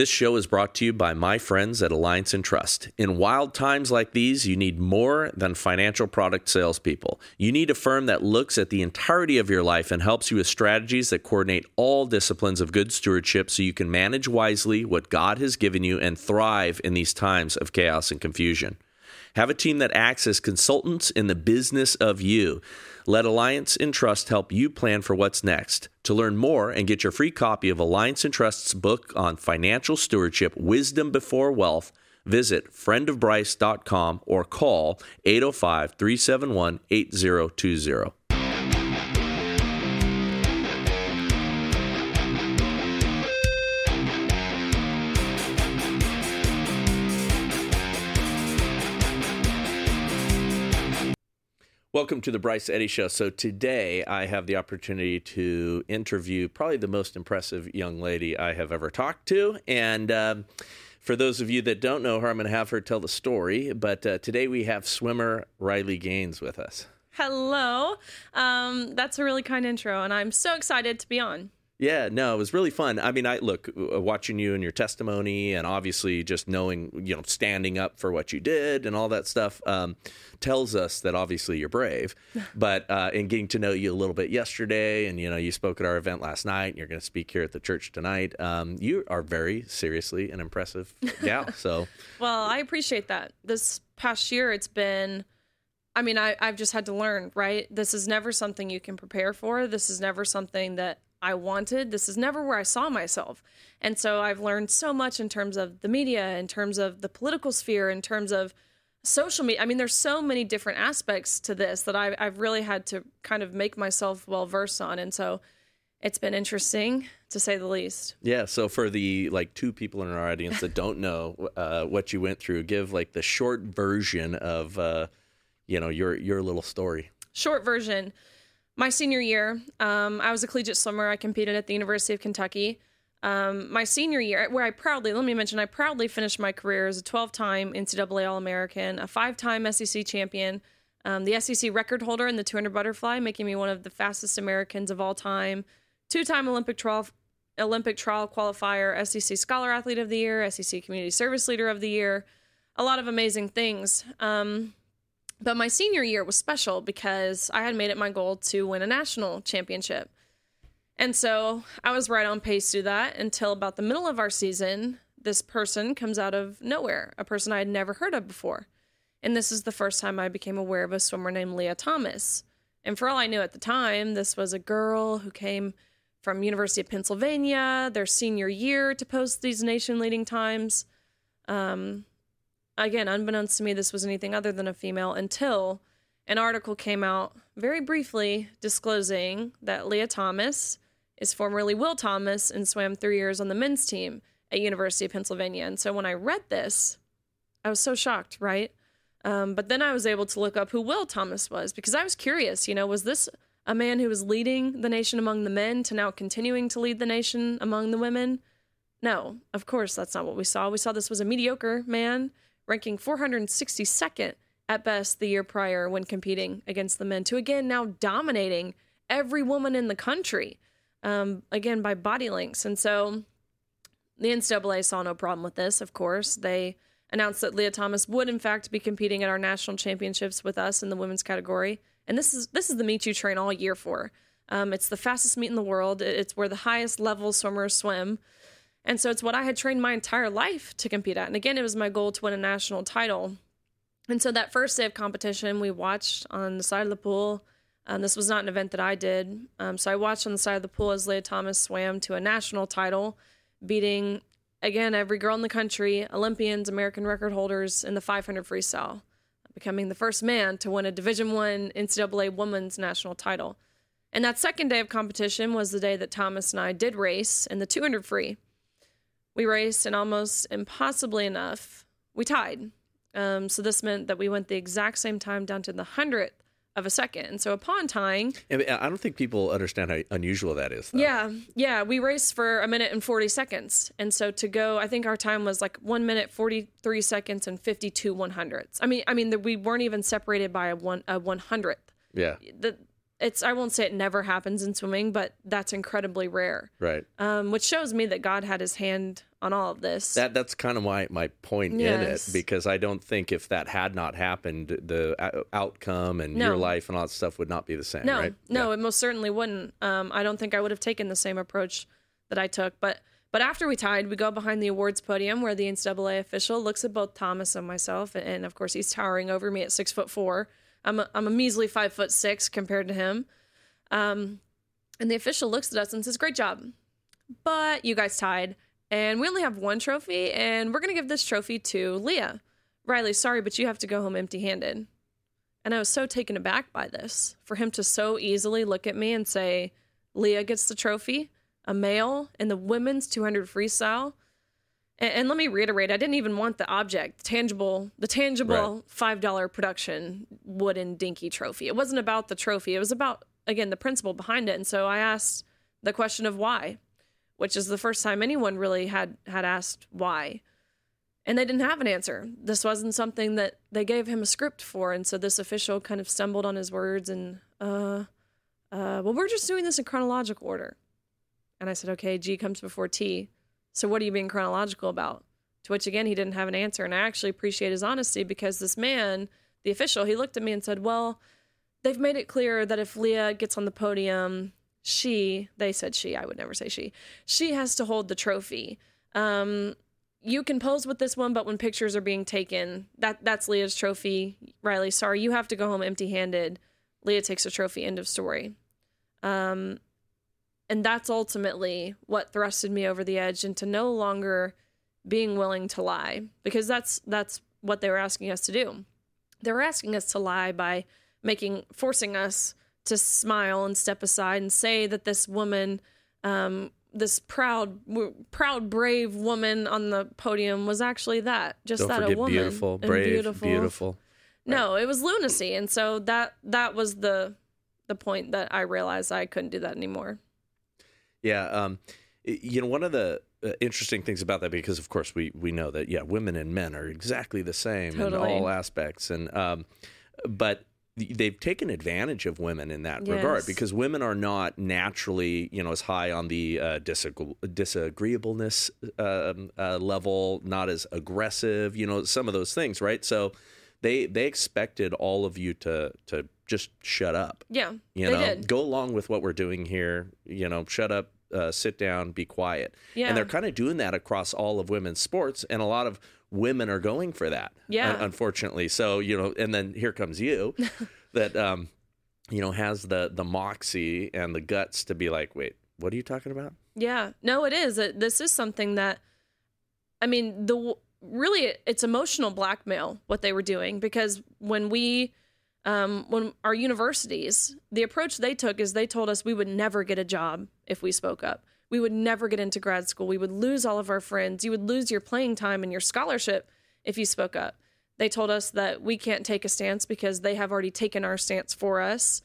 This show is brought to you by my friends at Alliance Entrust. In wild times like these, you need more than financial product salespeople. You need a firm that looks at the entirety of your life and helps you with strategies that coordinate all disciplines of good stewardship so you can manage wisely what God has given you and thrive in these times of chaos and confusion. Have a team that acts as consultants in the business of you. Let Alliance Entrust help you plan for what's next. To learn more and get your free copy of Alliance Entrust's book on financial stewardship, Wisdom Before Wealth, visit friendofbryce.com or call 805 371 8020. Welcome to the Bryce Eddy Show. So today I have the opportunity to interview probably the most impressive young lady I have ever talked to, and. Um, for those of you that don't know her, I'm going to have her tell the story. But uh, today we have swimmer Riley Gaines with us. Hello. Um, that's a really kind intro, and I'm so excited to be on. Yeah, no, it was really fun. I mean, I look uh, watching you and your testimony, and obviously just knowing, you know, standing up for what you did and all that stuff um, tells us that obviously you're brave. But uh, in getting to know you a little bit yesterday, and you know, you spoke at our event last night, and you're going to speak here at the church tonight. Um, you are very seriously an impressive gal. So, well, I appreciate that. This past year, it's been. I mean, I, I've just had to learn, right? This is never something you can prepare for. This is never something that I wanted. This is never where I saw myself. And so I've learned so much in terms of the media, in terms of the political sphere, in terms of social media. I mean, there's so many different aspects to this that I've, I've really had to kind of make myself well versed on. And so it's been interesting to say the least. Yeah. So for the like two people in our audience that don't know uh, what you went through, give like the short version of, uh, you know, your, your little story. Short version my senior year, um, I was a collegiate swimmer. I competed at the University of Kentucky. Um, my senior year, where I proudly, let me mention, I proudly finished my career as a 12 time NCAA All American, a five time SEC champion, um, the SEC record holder in the 200 butterfly, making me one of the fastest Americans of all time, two time Olympic trial. Olympic trial qualifier, SEC Scholar Athlete of the Year, SEC Community Service Leader of the Year, a lot of amazing things. Um, but my senior year was special because I had made it my goal to win a national championship. And so I was right on pace to that until about the middle of our season. This person comes out of nowhere, a person I had never heard of before. And this is the first time I became aware of a swimmer named Lia Thomas. And for all I knew at the time, this was a girl who came from University of Pennsylvania, their senior year, to post these nation-leading times. Um, again, unbeknownst to me, this was anything other than a female until an article came out very briefly disclosing that Lia Thomas is formerly Will Thomas and swam three years on the men's team at University of Pennsylvania. And so when I read this, I was so shocked, right? Um, but then I was able to look up who Will Thomas was because I was curious. You know, was this a man who was leading the nation among the men to now continuing to lead the nation among the women? No, of course, that's not what we saw. We saw this was a mediocre man ranking 462nd at best the year prior when competing against the men, to again now dominating every woman in the country, um, again by body links. And so the NCAA saw no problem with this, of course. They announced that Lia Thomas would in fact be competing at our national championships with us in the women's category. And this is this is the meet you train all year for. Um, it's the fastest meet in the world. It's where the highest level swimmers swim. And so it's what I had trained my entire life to compete at. And again, it was my goal to win a national title. And so that first day of competition, we watched on the side of the pool. Um, this was not an event that I did. Um, so I watched on the side of the pool as Lia Thomas swam to a national title, beating, again, every girl in the country, Olympians, American record holders in the 500 freestyle, becoming the first man to win a Division One NCAA women's national title. And that second day of competition was the day that Thomas and I did race in the 200 free. We raced, and almost impossibly enough, we tied. Um, so this meant that we went the exact same time down to the hundredth of a second. And so upon tying, I don't think people understand how unusual that is. Though. Yeah, yeah, we raced for a minute and forty seconds, and so to go, I think our time was like one minute forty three seconds and fifty two one hundredths. I mean, I mean, the, we weren't even separated by a one a one hundredth. Yeah. The, it's I won't say it never happens in swimming, but that's incredibly rare. Right. Um, which shows me that God had His hand on all of this. That that's kind of my my point in it because I don't think if that had not happened, the outcome and No. your life and all that stuff would not be the same. no, right? no, Yeah. it most certainly wouldn't. Um, I don't think I would have taken the same approach that I took. But but after we tied, we go behind the awards podium where the NCAA official looks at both Thomas and myself, and, and of course he's towering over me at six foot four. I'm a, I'm a measly five foot six compared to him. Um, and the official looks at us and says, "Great job, but you guys tied, and we only have one trophy, and we're gonna give this trophy to Lia. Riley, sorry, but you have to go home empty handed." And I was so taken aback by this for him to so easily look at me and say, Lia gets the trophy, a male in the women's 200 freestyle. And, and let me reiterate, I didn't even want the object, tangible, the tangible $5 production wooden dinky trophy. It wasn't about the trophy. It was about, again, the principle behind it. And so I asked the question of why, which is the first time anyone really had, had asked why and they didn't have an answer. This wasn't something that they gave him a script for, and so this official kind of stumbled on his words and, uh, uh, well, we're just doing this in chronological order. And I said, okay, G comes before T. So what are you being chronological about? To which again, he didn't have an answer, and I actually appreciate his honesty because this man, the official, he looked at me and said, well, they've made it clear that if Lia gets on the podium, she, they said she, I would never say she, she has to hold the trophy. Um, you can pose with this one, but when pictures are being taken, that that's Lia's trophy. Riley, sorry, you have to go home empty-handed. Lia takes a trophy. End of story. Um, and that's ultimately what thrusted me over the edge into no longer being willing to lie because that's that's what they were asking us to do. They were asking us to lie by making forcing us to smile and step aside and say that this woman um, this proud, proud, brave woman on the podium was actually that, just Don't that a woman, beautiful, brave, beautiful. beautiful. No, it was lunacy, and so that that was the the point that I realized I couldn't do that anymore. Yeah, um, you know, one of the uh, interesting things about that, because of course we we know that yeah, women and men are exactly the same Totally. in all aspects, and um, but they've taken advantage of women in that regard because women are not naturally you know as high on the uh, disagree- disagreeableness um, uh, level, not as aggressive, you know, some of those things, right? So they they expected all of you to to just shut up Yeah, you know did. go along with what we're doing here you know shut up uh, sit down be quiet Yeah. and they're kind of doing that across all of women's sports and a lot of women are going for that Yeah. un- unfortunately so you know and then here comes you that um you know has the the moxie and the guts to be like wait what are you talking about Yeah, no, it is. This is something that, I mean, the really it's emotional blackmail what they were doing because when we, um, when our universities, the approach they took is they told us we would never get a job if we spoke up. We would never get into grad school. We would lose all of our friends. You would lose your playing time and your scholarship if you spoke up. They told us that we can't take a stance because they have already taken our stance for us.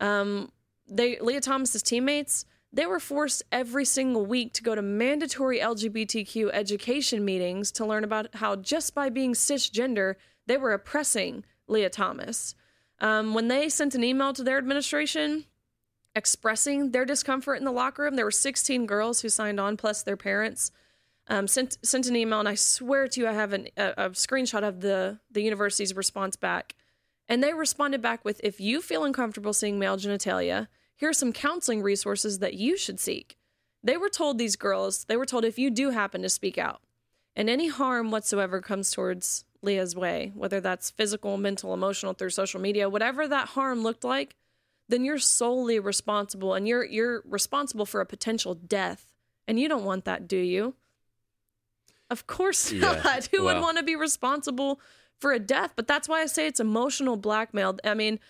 Um, they Lia Thomas's teammates they were forced every single week to go to mandatory LGBTQ education meetings to learn about how just by being cisgender they were oppressing Lia Thomas. Um, when they sent an email to their administration expressing their discomfort in the locker room, there were 16 girls who signed on plus their parents. Um, sent sent an email, and I swear to you, I have an, a, a screenshot of the the university's response back. And they responded back with If you feel uncomfortable seeing male genitalia, here are some counseling resources that you should seek. They were told, these girls, they were told if you do happen to speak out and any harm whatsoever comes towards Lia's way, whether that's physical, mental, emotional, through social media, whatever that harm looked like, then you're solely responsible and you're you're responsible for a potential death. And you don't want that, do you? Of course Yeah, not. Who would want to be responsible for a death? But that's why I say it's emotional blackmail. I mean,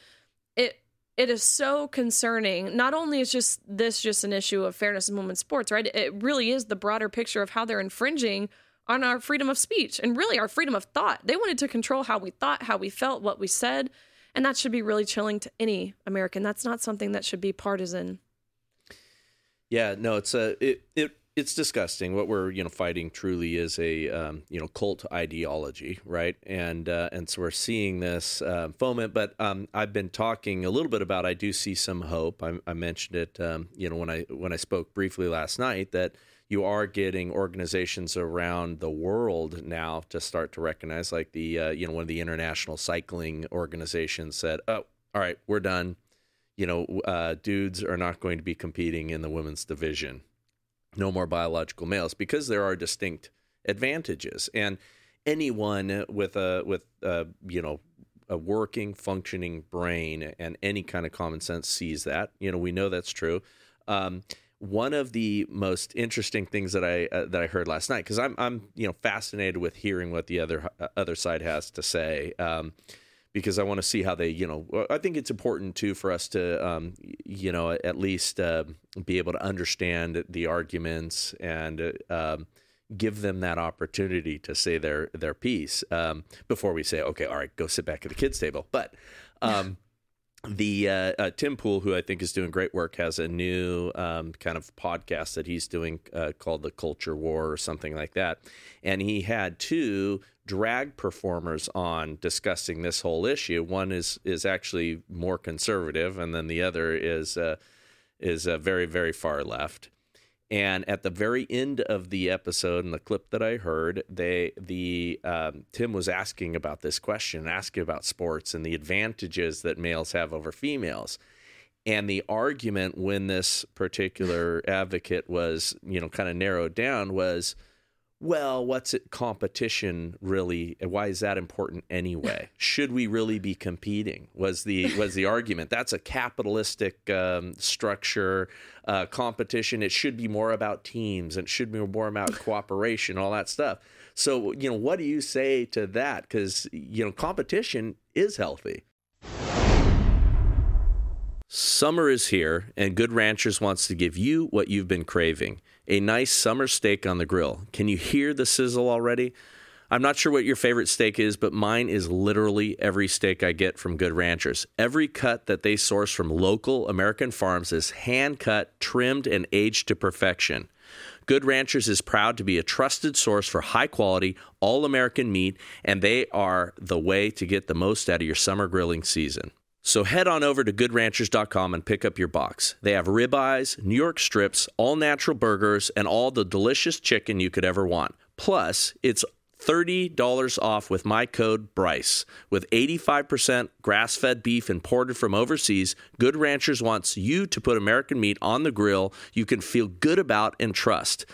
it it is so concerning. Not only is just this just an issue of fairness in women's sports, right? It really is the broader picture of how they're infringing on our freedom of speech and really our freedom of thought. They wanted to control how we thought, how we felt, what we said, and that should be really chilling to any American. That's not something that should be partisan. Yeah, no, it's a it it it's disgusting. What we're you know fighting truly is a um, you know cult ideology, right? And uh, and so we're seeing this uh, foment. But um, I've been talking a little bit about. I do see some hope. I, I mentioned it, um, you know, when I when I spoke briefly last night that you are getting organizations around the world now to start to recognize, like the uh, you know one of the international cycling organizations said, "Oh, all right, we're done." You know, uh, dudes are not going to be competing in the women's division. No more biological males because there are distinct advantages. And anyone with a with a, you know a working functioning brain and any kind of common sense sees that. You know we know that's true. Um, one of the most interesting things that I uh, that I heard last night because I'm I'm you know fascinated with hearing what the other uh, other side has to say um, because I want to see how they, you know, I think it's important too for us to, um, you know, at least uh, be able to understand the arguments and uh, um, give them that opportunity to say their their piece um, before we say, okay, all right, go sit back at the kids' table. But the uh, uh, Tim Pool, who I think is doing great work, has a new um, kind of podcast that he's doing uh, called the Culture War or something like that, and he had two drag performers on discussing this whole issue. One is is actually more conservative, and then the other is uh, is uh, very very far left. And at the very end of the episode, in the clip that I heard, they the um, Tim was asking about this question, asking about sports and the advantages that males have over females. And the argument when this particular advocate was, you know, kind of narrowed down was, well, what's it competition really? Why is that important anyway? Should we really be competing? Was the was the argument? That's a capitalistic um, structure, uh, competition. It should be more about teams. And it should be more about cooperation, all that stuff. So, you know, what do you say to that? Because you know, competition is healthy. Summer is here, and Good Ranchers wants to give you what you've been craving a nice summer steak on the grill. Can you hear the sizzle already? I'm not sure what your favorite steak is, but mine is literally every steak I get from Good Ranchers. Every cut that they source from local American farms is hand cut, trimmed, and aged to perfection. Good Ranchers is proud to be a trusted source for high quality, all American meat, and they are the way to get the most out of your summer grilling season. So head on over to goodranchers.com and pick up your box. They have ribeyes, New York strips, all natural burgers, and all the delicious chicken you could ever want. Plus, it's $30 off with my code BRYCE. With 85% grass fed beef imported from overseas, Good Ranchers wants you to put American meat on the grill you can feel good about and trust.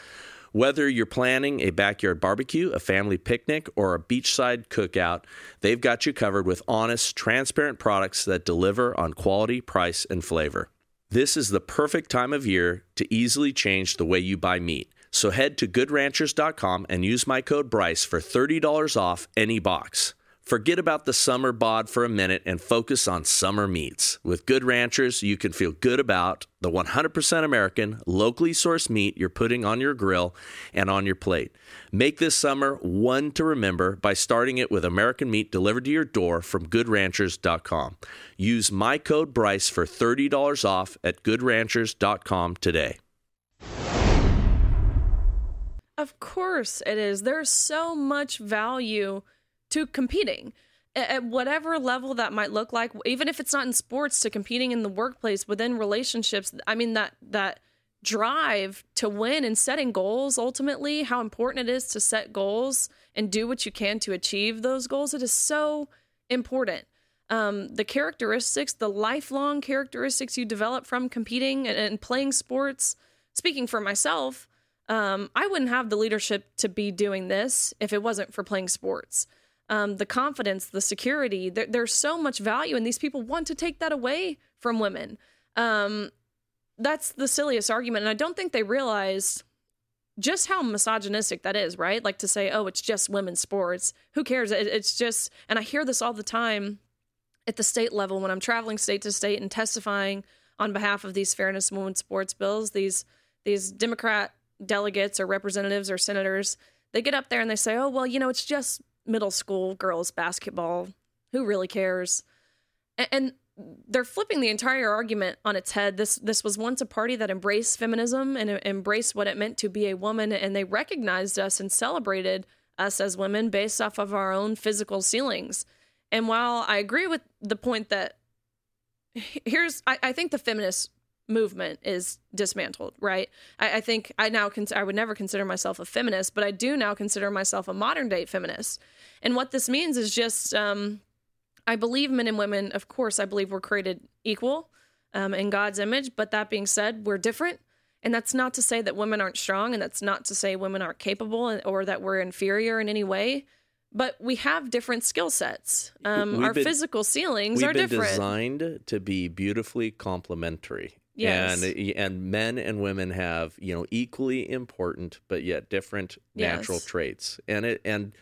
Whether you're planning a backyard barbecue, a family picnic, or a beachside cookout, they've got you covered with honest, transparent products that deliver on quality, price, and flavor. This is the perfect time of year to easily change the way you buy meat. So head to goodranchers.com and use my code BRYCE for $30 off any box. Forget about the summer bod for a minute and focus on summer meats. With Good Ranchers, you can feel good about the 100% American, locally sourced meat you're putting on your grill and on your plate. Make this summer one to remember by starting it with American meat delivered to your door from goodranchers.com. Use my code BRYCE for $30 off at goodranchers.com today. Of course it is. There's so much value to competing at whatever level that might look like even if it's not in sports to competing in the workplace within relationships. I mean that that drive to win and setting goals ultimately how important it is to set goals and do what you can to achieve those goals. It is so important. Um, the characteristics the lifelong characteristics you develop from competing and, and playing sports speaking for myself um, i wouldn't have the leadership to be doing this if it wasn't for playing sports um, the confidence, the security. There, there's so much value, and these people want to take that away from women. Um, that's the silliest argument, and I don't think they realize just how misogynistic that is, right? Like to say, "Oh, it's just women's sports. Who cares?" It, it's just, and I hear this all the time at the state level when I'm traveling state to state and testifying on behalf of these fairness women's sports bills. These these Democrat delegates or representatives or senators, they get up there and they say, "Oh, well, you know, it's just middle school girls basketball. Who really cares? And, and they're flipping the entire argument on its head. This this was once a party that embraced feminism and embraced what it meant to be a woman, and they recognized us and celebrated us as women based off of our own physical ceilings. And while I agree with the point that here's, I, I think the feminist movement is dismantled, right? I, I think I now cons- I would never consider myself a feminist, but I do now consider myself a modern day feminist. And what this means is just um, I believe men and women, of course, I believe we're created equal um, in God's image. But that being said, we're different. And that's not to say that women aren't strong, and that's not to say women aren't capable or that we're inferior in any way. But we have different skill sets. Um, our been, physical ceilings are different. Designed to be beautifully complementary. Yes. And and men and women have you know equally important but yet different natural yes. traits. And it and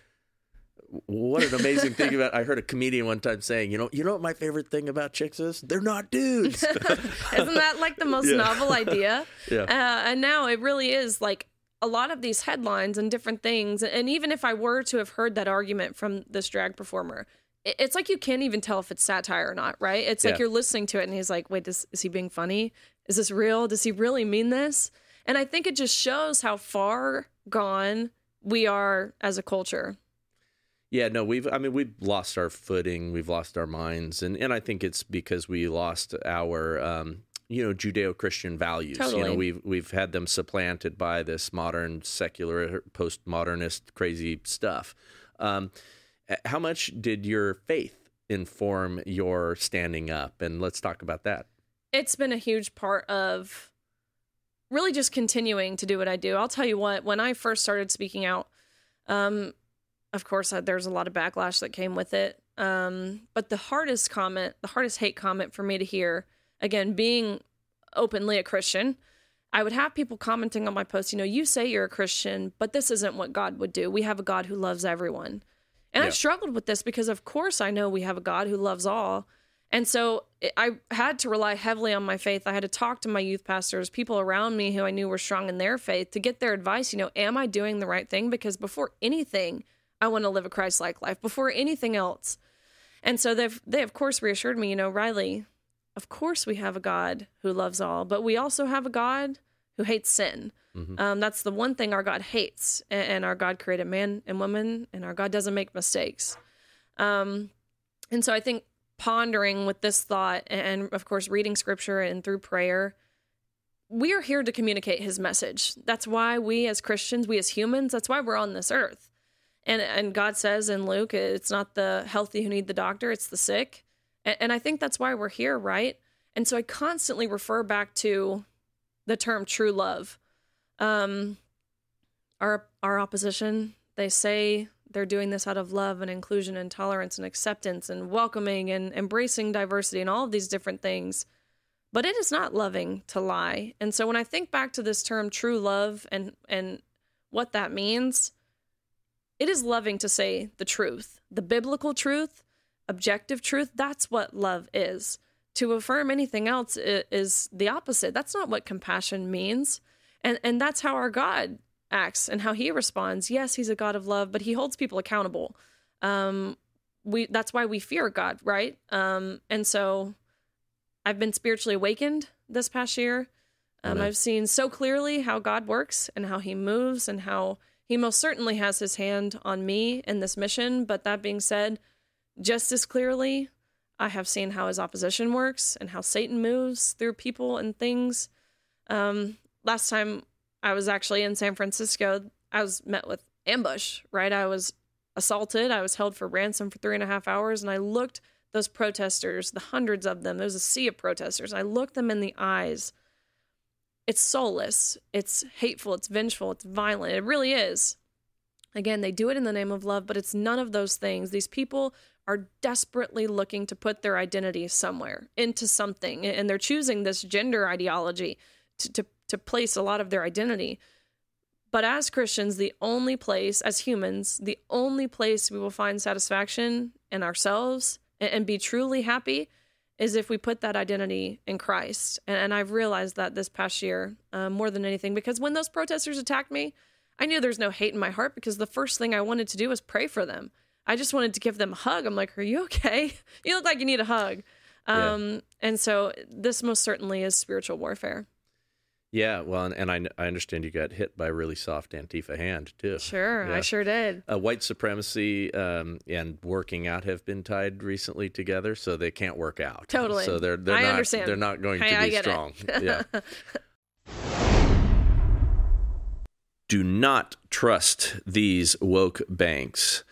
what an amazing thing about I heard a comedian one time saying, you know, you know what my favorite thing about chicks is? They're not dudes. Isn't that like the most yeah. novel idea? yeah. Uh, and now it really is like a lot of these headlines and different things. And even if I were to have heard that argument from this drag performer, it's like you can't even tell if it's satire or not, right? It's yeah. like you're listening to it and he's like, wait, this, is he being funny? Is this real? Does he really mean this? And I think it just shows how far gone we are as a culture. Yeah, no, we've I mean we've lost our footing, we've lost our minds, and and I think it's because we lost our um, you know Judeo-Christian values. Totally. You know, we've we've had them supplanted by this modern secular postmodernist crazy stuff. Um, how much did your faith inform your standing up? And let's talk about that. It's been a huge part of really just continuing to do what I do. I'll tell you what, when I first started speaking out, um, of course, uh, there's a lot of backlash that came with it. Um, but the hardest comment, the hardest hate comment for me to hear, again, being openly a Christian, I would have people commenting on my post, you know, you say you're a Christian, but this isn't what God would do. We have a God who loves everyone. And yeah. I struggled with this because, of course, I know we have a God who loves all. And so I had to rely heavily on my faith. I had to talk to my youth pastors, people around me who I knew were strong in their faith to get their advice. You know, am I doing the right thing? Because before anything, I want to live a Christ like life before anything else. And so they've they of course reassured me, you know, Riley, of course we have a God who loves all, but we also have a God who hates sin. Mm-hmm. Um, that's the one thing our God hates, and, and, our God created man and woman, and our God doesn't make mistakes. Um, and so I think pondering with this thought, and of course reading scripture and through prayer, we are here to communicate His message. That's why we as Christians, we as humans, that's why we're on this earth. And and God says in Luke, it's not the healthy who need the doctor, it's the sick. And, and I think that's why we're here, right? And so I constantly refer back to the term true love. Um, our our opposition, they say they're doing this out of love and inclusion and tolerance and acceptance and welcoming and embracing diversity and all of these different things. But it is not loving to lie. And so when I think back to this term true love and and what that means, it is loving to say the truth, the biblical truth, objective truth. That's what love is. To affirm anything else is the opposite. That's not what compassion means. And and that's how our God acts and how he responds. Yes, he's a God of love, but he holds people accountable. Um we that's why we fear God, right? Um and so I've been spiritually awakened this past year. Um, I've seen so clearly how God works and how he moves and how he most certainly has his hand on me in this mission, but that being said, just as clearly, I have seen how his opposition works and how Satan moves through people and things. Um, last time I was actually in San Francisco, I was met with ambush, right? I was assaulted, I was held for ransom for three and a half hours, and I looked those protesters, the hundreds of them, there's a sea of protesters, I looked them in the eyes it's soulless, it's hateful, it's vengeful, it's violent. It really is. Again, they do it in the name of love, but it's none of those things. These people are desperately looking to put their identity somewhere into something, and they're choosing this gender ideology to, to, to place a lot of their identity. But as Christians, the only place, as humans, the only place we will find satisfaction in ourselves and, be truly happy is if we put that identity in Christ. And, and I've realized that this past year uh, more than anything, because when those protesters attacked me, I knew there's no hate in my heart because the first thing I wanted to do was pray for them. I just wanted to give them a hug. I'm like, Are you okay? you look like you need a hug. Yeah. Um, And so this most certainly is spiritual warfare. Yeah, well, and, and I, I understand you got hit by a really soft Antifa hand too. Sure, Yeah. I sure did. Uh, white supremacy um, and working out have been tied recently together, so they can't work out. Totally. So they're they're I not understand. they're not going to I be strong. yeah. Do not trust these woke banks.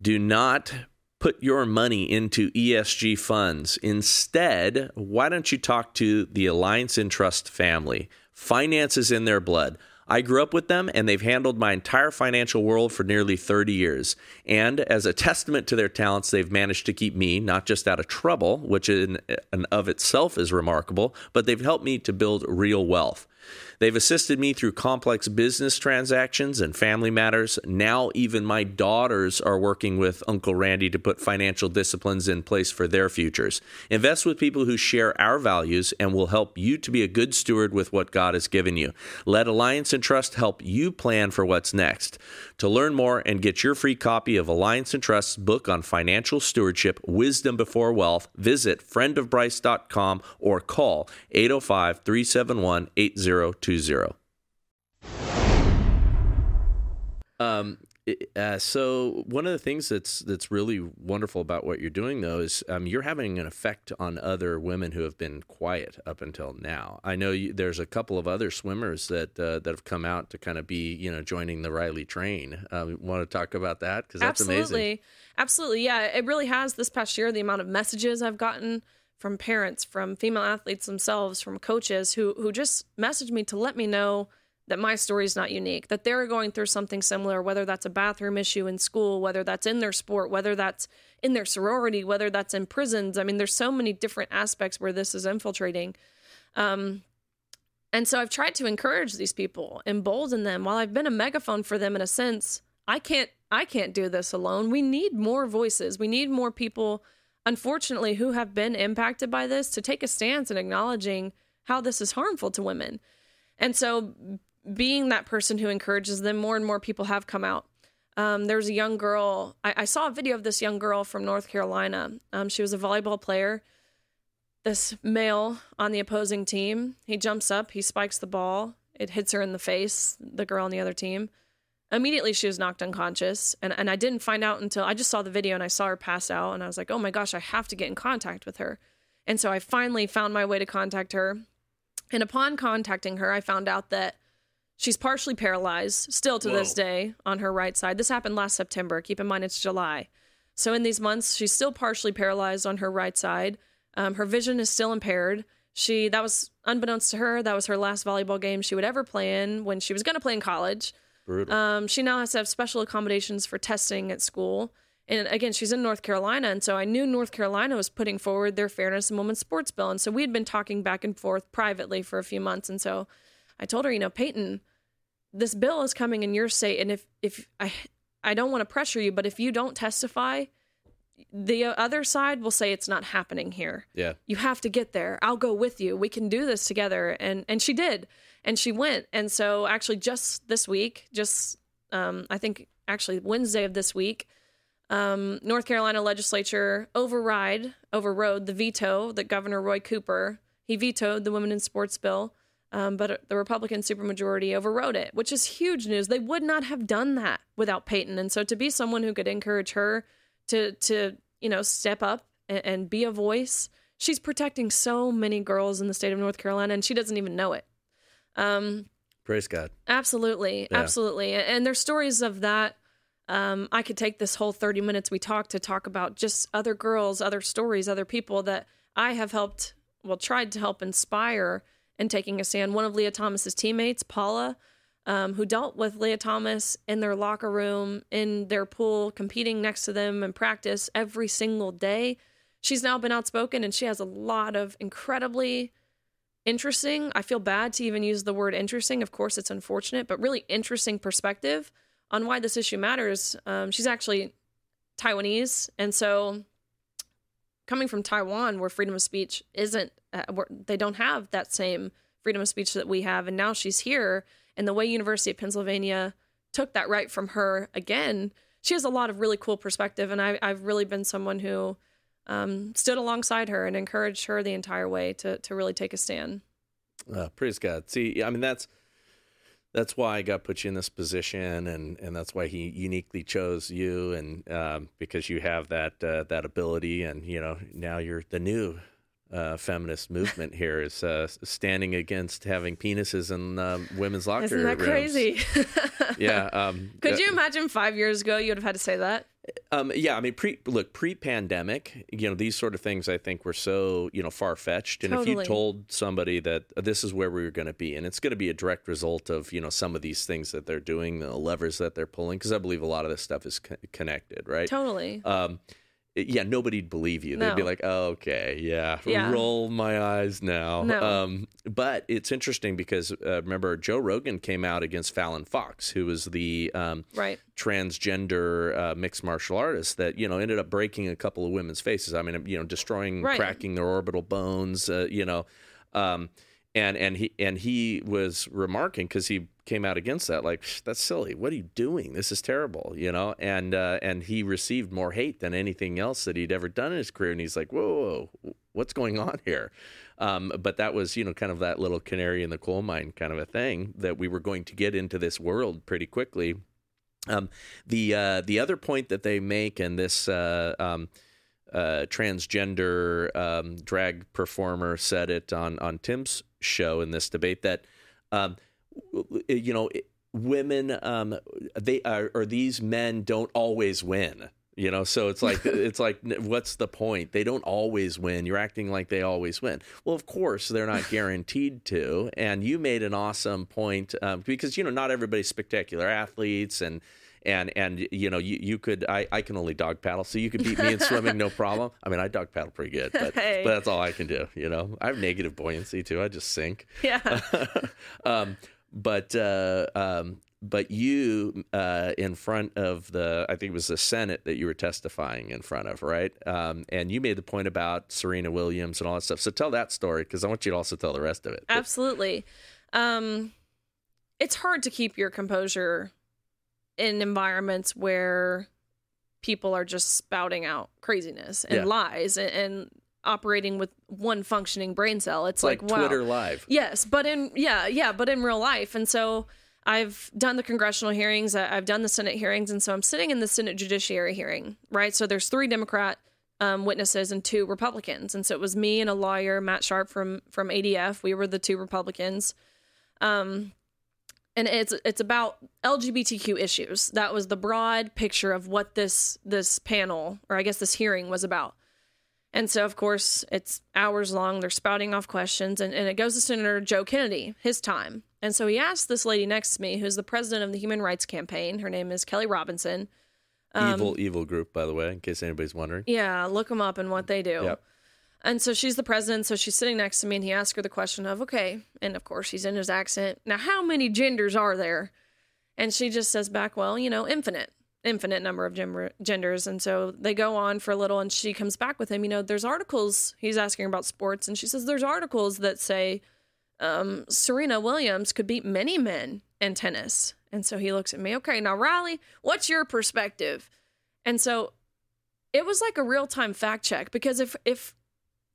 Do not put your money into ESG funds. Instead, why don't you talk to the Alliance Entrust family? Finance is in their blood. I grew up with them and they've handled my entire financial world for nearly 30 years. And as a testament to their talents, they've managed to keep me not just out of trouble, which in and of itself is remarkable, but they've helped me to build real wealth. They've assisted me through complex business transactions and family matters. Now, even my daughters are working with Uncle Randy to put financial disciplines in place for their futures. Invest with people who share our values and will help you to be a good steward with what God has given you. Let Alliance Entrust help you plan for what's next. To learn more and get your free copy of Alliance Entrust's book on financial stewardship, Wisdom Before Wealth, visit friendofbryce.com or call 805 371 8020. Um, uh, so one of the things that's that's really wonderful about what you're doing though is um, you're having an effect on other women who have been quiet up until now. I know you, there's a couple of other swimmers that uh, that have come out to kind of be you know joining the Riley train. Um, want to talk about that because that's Absolutely. amazing. Absolutely. Yeah, it really has this past year the amount of messages I've gotten from parents, from female athletes themselves, from coaches who who just message me to let me know that my story is not unique, that they're going through something similar, whether that's a bathroom issue in school, whether that's in their sport, whether that's in their sorority, whether that's in prisons. I mean, there's so many different aspects where this is infiltrating. Um, and so I've tried to encourage these people, embolden them. While I've been a megaphone for them in a sense, I can't I can't do this alone. We need more voices. We need more people unfortunately who have been impacted by this to take a stance in acknowledging how this is harmful to women. And so being that person who encourages them, more and more people have come out. Um, there's a young girl. I, I saw a video of this young girl from North Carolina. Um, she was a volleyball player. This male on the opposing team, he jumps up, he spikes the ball, it hits her in the face, the girl on the other team. Immediately, she was knocked unconscious. And, and I didn't find out until I just saw the video and I saw her pass out. And I was like, oh my gosh, I have to get in contact with her. And so I finally found my way to contact her. And upon contacting her, I found out that she's partially paralyzed still to this day on her right side. This happened last September. Keep in mind, it's July. So in these months, she's still partially paralyzed on her right side. Um, her vision is still impaired. She that was unbeknownst to her. That was her last volleyball game she would ever play in when she was going to play in college. Brutal. Um, she now has to have special accommodations for testing at school. And again, she's in North Carolina. And so I knew North Carolina was putting forward their fairness and women's sports bill. And so we had been talking back and forth privately for a few months. And so I told her, you know, Payton, this bill is coming in your state. And if, if I, I don't want to pressure you, but if you don't testify, the other side will say it's not happening here. Yeah. you have to get there. I'll go with you. We can do this together. And and she did. And she went. And so actually just this week just um i think actually wednesday of this week um north carolina legislature override overrode the veto that governor roy cooper he vetoed the women in sports bill um, but the republican supermajority overrode it which is huge news. They would not have done that without payton. And so to be someone who could encourage her to to you know step up and, and be a voice. She's protecting so many girls in the state of north carolina and she doesn't even know it. Um Praise God. absolutely. Yeah. absolutely. And, and there's stories of that. Um i could take this whole 30 minutes we talked to talk about just other girls other stories other people that i have helped well tried to help inspire in taking a stand. One of lia thomas's teammates paula um, who dealt with Lia Thomas in their locker room, in their pool, competing next to them in practice every single day. She's now been outspoken and she has a lot of incredibly interesting, I feel bad to even use the word interesting. Of course, it's unfortunate, but really interesting perspective on why this issue matters. Um, she's actually Taiwanese. And so coming from Taiwan, where freedom of speech isn't, uh, they don't have that same freedom of speech that we have. And now she's here and the way University of Pennsylvania took that right from her again, she has a lot of really cool perspective. And I, I've really been someone who um, stood alongside her and encouraged her the entire way to to really take a stand. Uh, praise God. See, I mean that's that's why God put you in this position, and and that's why He uniquely chose you, and um, because you have that uh, that ability, and you know now you're the new uh, feminist movement here is uh, standing against having penises in um, women's locker Isn't that rooms. crazy? Yeah. Um, Could uh, you imagine five years ago you would have had to say that? Um, yeah, I mean, pre look pre-pandemic, you know, these sort of things I think were so you know far fetched, and if you told somebody that uh, this is where we were going to be, and it's going to be a direct result of you know some of these things that they're doing, the levers that they're pulling, because I believe a lot of this stuff is co- connected, right? Totally. Yeah, nobody'd believe you. They'd be like, oh, "Okay, yeah, Yeah. roll my eyes now." No. Um, but it's interesting because uh, remember Joe Rogan came out against Fallon Fox, who was the um, right. transgender uh, mixed martial artist that you know ended up breaking a couple of women's faces. I mean, you know, destroying, Right. cracking their orbital bones. Uh, you know, um, and and he and he was remarking because he came out against that, like that's silly. What are you doing? This is terrible. You know, and uh, and he received more hate than anything else that he'd ever done in his career. And he's like, whoa, whoa, what's going on here? Um, but that was, you know, kind of that little canary in the coal mine kind of a thing that we were going to get into this world pretty quickly. Um, the uh, the other point that they make in this uh, um, uh, transgender um, drag performer said it on on Tim's show in this debate that um, you know women um, they are or these men don't always win. You know, so it's like it's like what's the point? They don't always win. You're acting like they always win. Well, of course they're not guaranteed to. And you made an awesome point um, because you know not everybody's spectacular athletes and and and you know you, you could I, I can only dog paddle so you could beat me in swimming no problem i mean i dog paddle pretty good but, Hey. but that's all i can do you know i have negative buoyancy too i just sink Yeah. um, but uh, um, but you uh, in front of the I think it was the Senate that you were testifying in front of, right? Um, and you made the point about Serena Williams and all that stuff. So tell that story because I want you to also tell the rest of it. Absolutely. Um, it's hard to keep your composure in environments where people are just spouting out craziness and Yeah. lies and, and operating with one functioning brain cell. It's like, like, wow. Twitter Live. Yes, but in yeah, yeah, but in real life, and so I've done the congressional hearings, I've done the Senate hearings, and so I'm sitting in the Senate Judiciary hearing, right? So there's three Democrat um, witnesses and two Republicans, and so it was me and a lawyer, Matt Sharp from from ADF. We were the two Republicans. Um, and it's it's about LGBTQ issues. That was the broad picture of what this this panel, or I guess this hearing, was about. And so, of course, it's hours long. They're spouting off questions, and, and it goes to Senator Joe Kennedy, his time. And so he asked this lady next to me, who's the president of the Human Rights Campaign. Her name is Kelly Robinson. Um, evil, evil group, by the way, in case anybody's wondering. Yeah, look them up and what they do. Yep. And so she's the president, so she's sitting next to me, and he asked her the question of, okay, and of course he's in his accent. Now, how many genders are there? And she just says back, well, you know, infinite, infinite number of gem- genders. And so they go on for a little, and she comes back with him. You know, there's articles. He's asking about sports, and she says there's articles that say um, Serena Williams could beat many men in tennis. And so he looks at me, okay, now Riley, what's your perspective? And so it was like a real time fact check because if if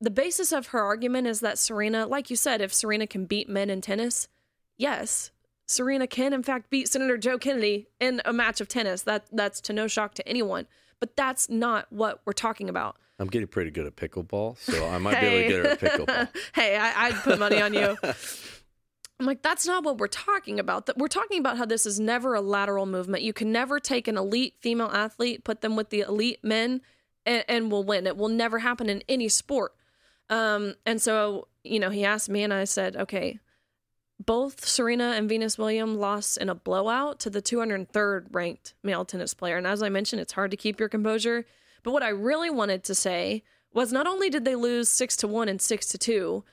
the basis of her argument is that Serena, like you said, if Serena can beat men in tennis, yes, Serena can in fact beat Senator Joe Kennedy in a match of tennis. That that's to no shock to anyone. But that's not what we're talking about. I'm getting pretty good at pickleball, so I might be able to get her at pickleball. hey, I, I'd put money on you. I'm like, that's not what we're talking about. That we're talking about how this is never a lateral movement. You can never take an elite female athlete, put them with the elite men, and, and will win. It will never happen in any sport. Um, and so, you know, he asked me, and I said, okay, both Serena and Venus Williams lost in a blowout to the 203rd ranked male tennis player. And as I mentioned, it's hard to keep your composure. But what I really wanted to say was not only did they lose six to one and six to two,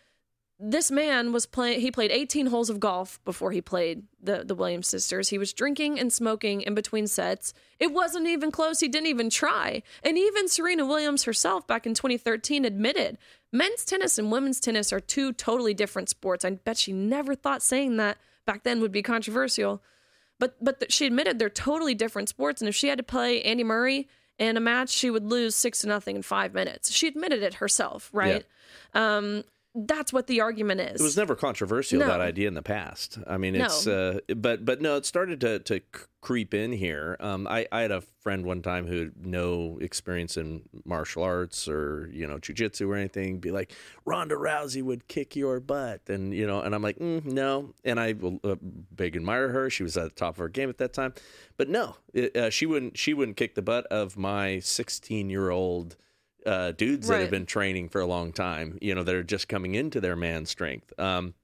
this man was playing he played 18 holes of golf before he played the the Williams sisters. He was drinking and smoking in between sets. It wasn't even close. He didn't even try. And even Serena Williams herself back in 2013 admitted men's tennis and women's tennis are two totally different sports. I bet she never thought saying that back then would be controversial. But but th- she admitted they're totally different sports and if she had to play Andy Murray in a match, she would lose six to nothing in five minutes. She admitted it herself, right? Um, that's what the argument is. It was never controversial No. that idea in the past. I mean, it's uh, but but no, it started to to creep in here. Um, I I had a friend one time who had no experience in martial arts or you know jujitsu or anything. Be like, Ronda Rousey would kick your butt, and you know, and I'm like, mm, no. And I uh, big admire her. She was at the top of her game at that time, but no, it, uh, she wouldn't. She wouldn't kick the butt of my 16 year old uh, dudes that have been training for a long time. You know, that are just coming into their man strength. Um,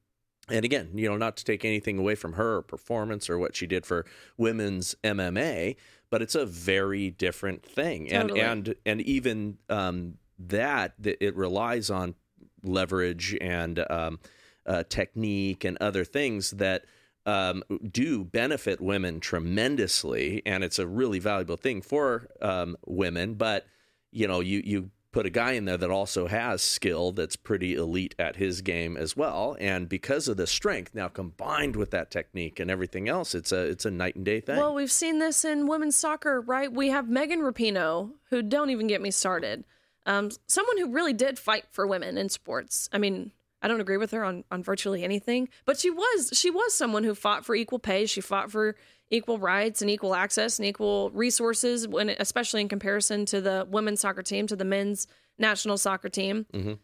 and again, you know, not to take anything away from her performance or what she did for women's MMA, but it's a very different thing. Totally. And and and even um, that that it relies on leverage and um, uh, technique and other things that um, do benefit women tremendously, and it's a really valuable thing for um, women. But you know, you you put a guy in there that also has skill that's pretty elite at his game as well, and because of the strength now combined with that technique and everything else, it's a it's a night and day thing. Well, we've seen this in women's soccer, right? We have Megan Rapinoe, who don't even get me started. Um, someone who really did fight for women in sports. I mean, I don't agree with her on, on virtually anything, but she was she was someone who fought for equal pay. She fought for equal rights and equal access and equal resources, when especially in comparison to the women's soccer team, to the men's national soccer team. Mhm.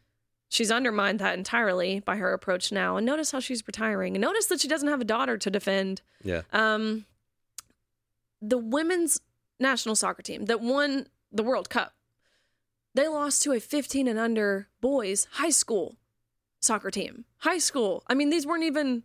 She's undermined that entirely by her approach now. And notice how she's retiring. And notice that she doesn't have a daughter to defend yeah, um, the women's national soccer team that won the World Cup, they lost to a 15 and under boys high school soccer team. High school. I mean, these weren't even.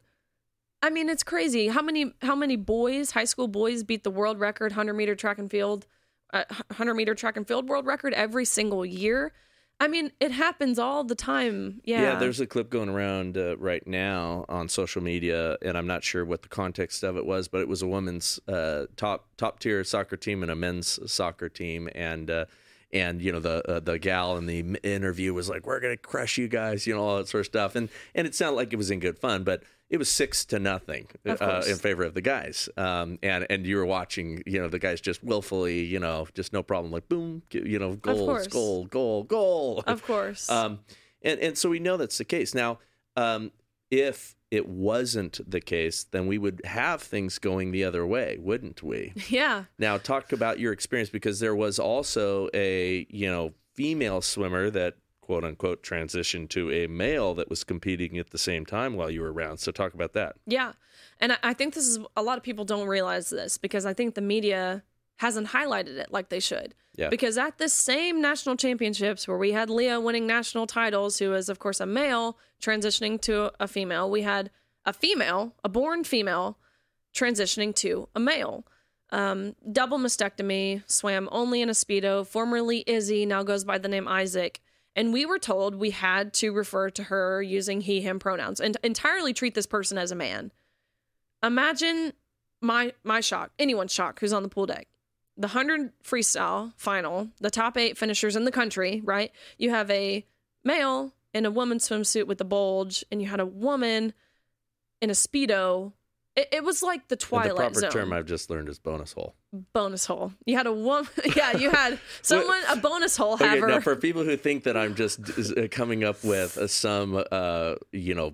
I mean, it's crazy. How many how many boys, high school boys, beat the world record 100 meter track and field, uh, 100 meter track and field world record every single year? I mean, it happens all the time. Yeah. Yeah. There's a clip going around uh, right now on social media, and I'm not sure what the context of it was, but it was a women's uh, top top tier soccer team and a men's soccer team, and uh, and you know the uh, the gal in the interview was like, "We're gonna crush you guys," you know all that sort of stuff, and and it sounded like it was in good fun, but it was six to nothing uh, in favor of the guys, um, and and you were watching, you know, the guys just willfully, you know, just no problem, like boom, you know, goal, goal, goal, goal, of course. um, and and so we know that's the case. Now, um, if it wasn't the case, then we would have things going the other way, wouldn't we? yeah. Now, talk about your experience because there was also a you know female swimmer that quote unquote transition to a male that was competing at the same time while you were around. So talk about that. Yeah. And I- think this is a lot of people don't realize this because I think the media hasn't highlighted it like they should. Yeah. Because at this same national championships where we had Lia winning national titles, who is, of course, a male transitioning to a female, we had a female, a born female, transitioning to a male. Um, double mastectomy, swam only in a Speedo, formerly Izzy, now goes by the name Isaac. And we were told we had to refer to her using he, him pronouns and entirely treat this person as a man. Imagine my my shock, anyone's shock who's on the pool deck. The 100 freestyle final, the top eight finishers in the country, right? You have a male in a woman's swimsuit with a bulge, and you had a woman in a Speedo. It, it was like the And Twilight the proper Zone term I've just learned is bonus hole. bonus hole. You had a woman, yeah, you had someone a bonus hole Okay, haver. now for people who think that I'm just uh, coming up with some, uh, you know,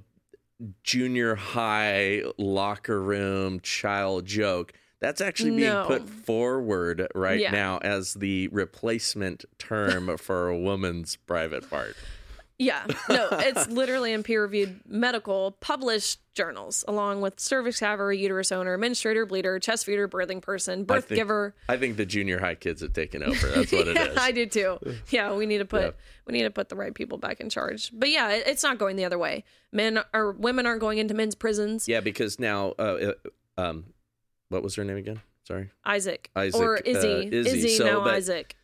junior high locker room child joke, that's actually being No. put forward right Yeah. now as the replacement term for a woman's private part. Yeah, no, it's literally in peer-reviewed medical published journals, along with cervix haver, uterus owner, menstruator, bleeder, chest feeder, birthing person, birth think- giver. I think the junior high kids have taken over. That's what it yeah, is. I do too. Yeah, we need to put Yeah. we need to put the right people back in charge. But yeah, it, it's not going the other way. Men or women aren't going into men's prisons. Yeah, because now, uh, uh, um, what was her name again? Sorry. Isaac, Isaac, or uh, Izzy, Izzy. Izzy So, now but- Isaac.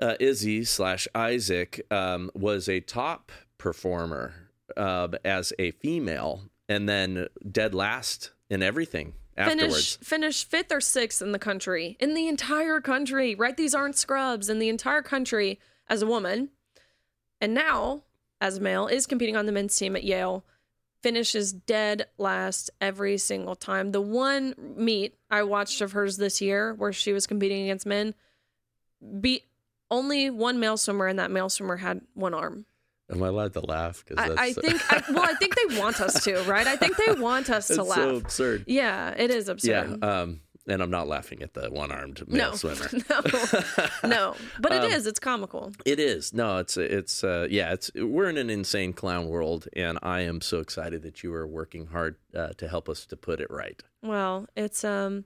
Uh, Izzy slash Isaac um, was a top performer uh, as a female, and then dead last in everything Finish finish fifth or sixth in the country, in the entire country. Right, these aren't scrubs in the entire country as a woman, and now as a male is competing on the men's team at Yale. Finishes dead last every single time. The one meet I watched of hers this year, where she was competing against men, beat only one male swimmer, and that male swimmer had one arm. Am I allowed to laugh? I, I think. I, well, I think they want us to, right? I think they want us to laugh. so absurd. Yeah, it is absurd. Yeah. Um, and I'm not laughing at the one-armed male no, swimmer. no, no. But it Um, is. It's comical. It is. No, it's it's uh, yeah, it's we're in an insane clown world and I am so excited that you are working hard uh, to help us to put it right. Well, it's um,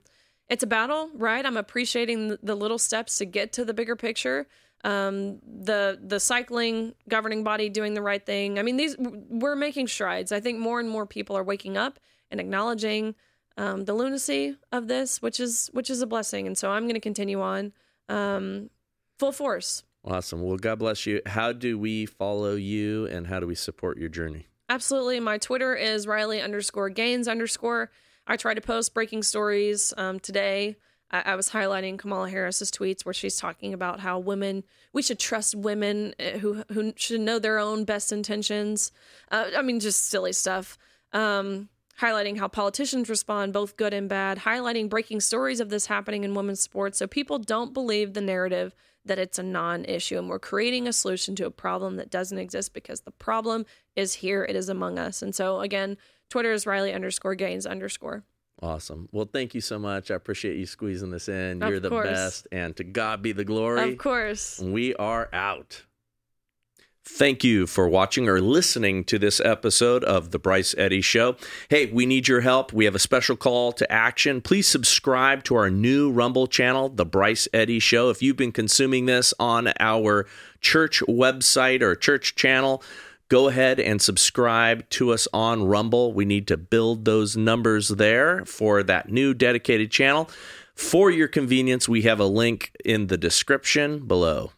it's a battle, right? I'm appreciating the- little steps to get to the bigger picture. Um, the the cycling governing body doing the right thing. I mean, these we're making strides. I think more and more people are waking up and acknowledging um, the lunacy of this, which is which is a blessing. And so I'm going to continue on um, full force. Awesome. Well, God bless you. How do we follow you and how do we support your journey? Absolutely. My Twitter is Riley underscore Gaines underscore. I try to post breaking stories. Um, today, I, I was highlighting Kamala Harris's tweets where she's talking about how women we should trust women uh, who who should know their own best intentions. Uh, I mean, just silly stuff. Um, highlighting how politicians respond, both good and bad. Highlighting breaking stories of this happening in women's sports, so people don't believe the narrative that it's a non-issue, and we're creating a solution to a problem that doesn't exist because the problem is here. It is among us. And so again, Twitter is Riley underscore Gaines underscore. Awesome. Well, thank you so much. I appreciate you squeezing this in. Of You're the course. best. And to God be the glory. Of course. We are out. Thank you for watching or listening to this episode of The Bryce Eddy Show. Hey, we need your help. We have a special call to action. Please subscribe to our new Rumble channel, The Bryce Eddy Show. If you've been consuming this on our church website or church channel, go ahead and subscribe to us on Rumble. We need to build those numbers there for that new dedicated channel. For your convenience, we have a link in the description below.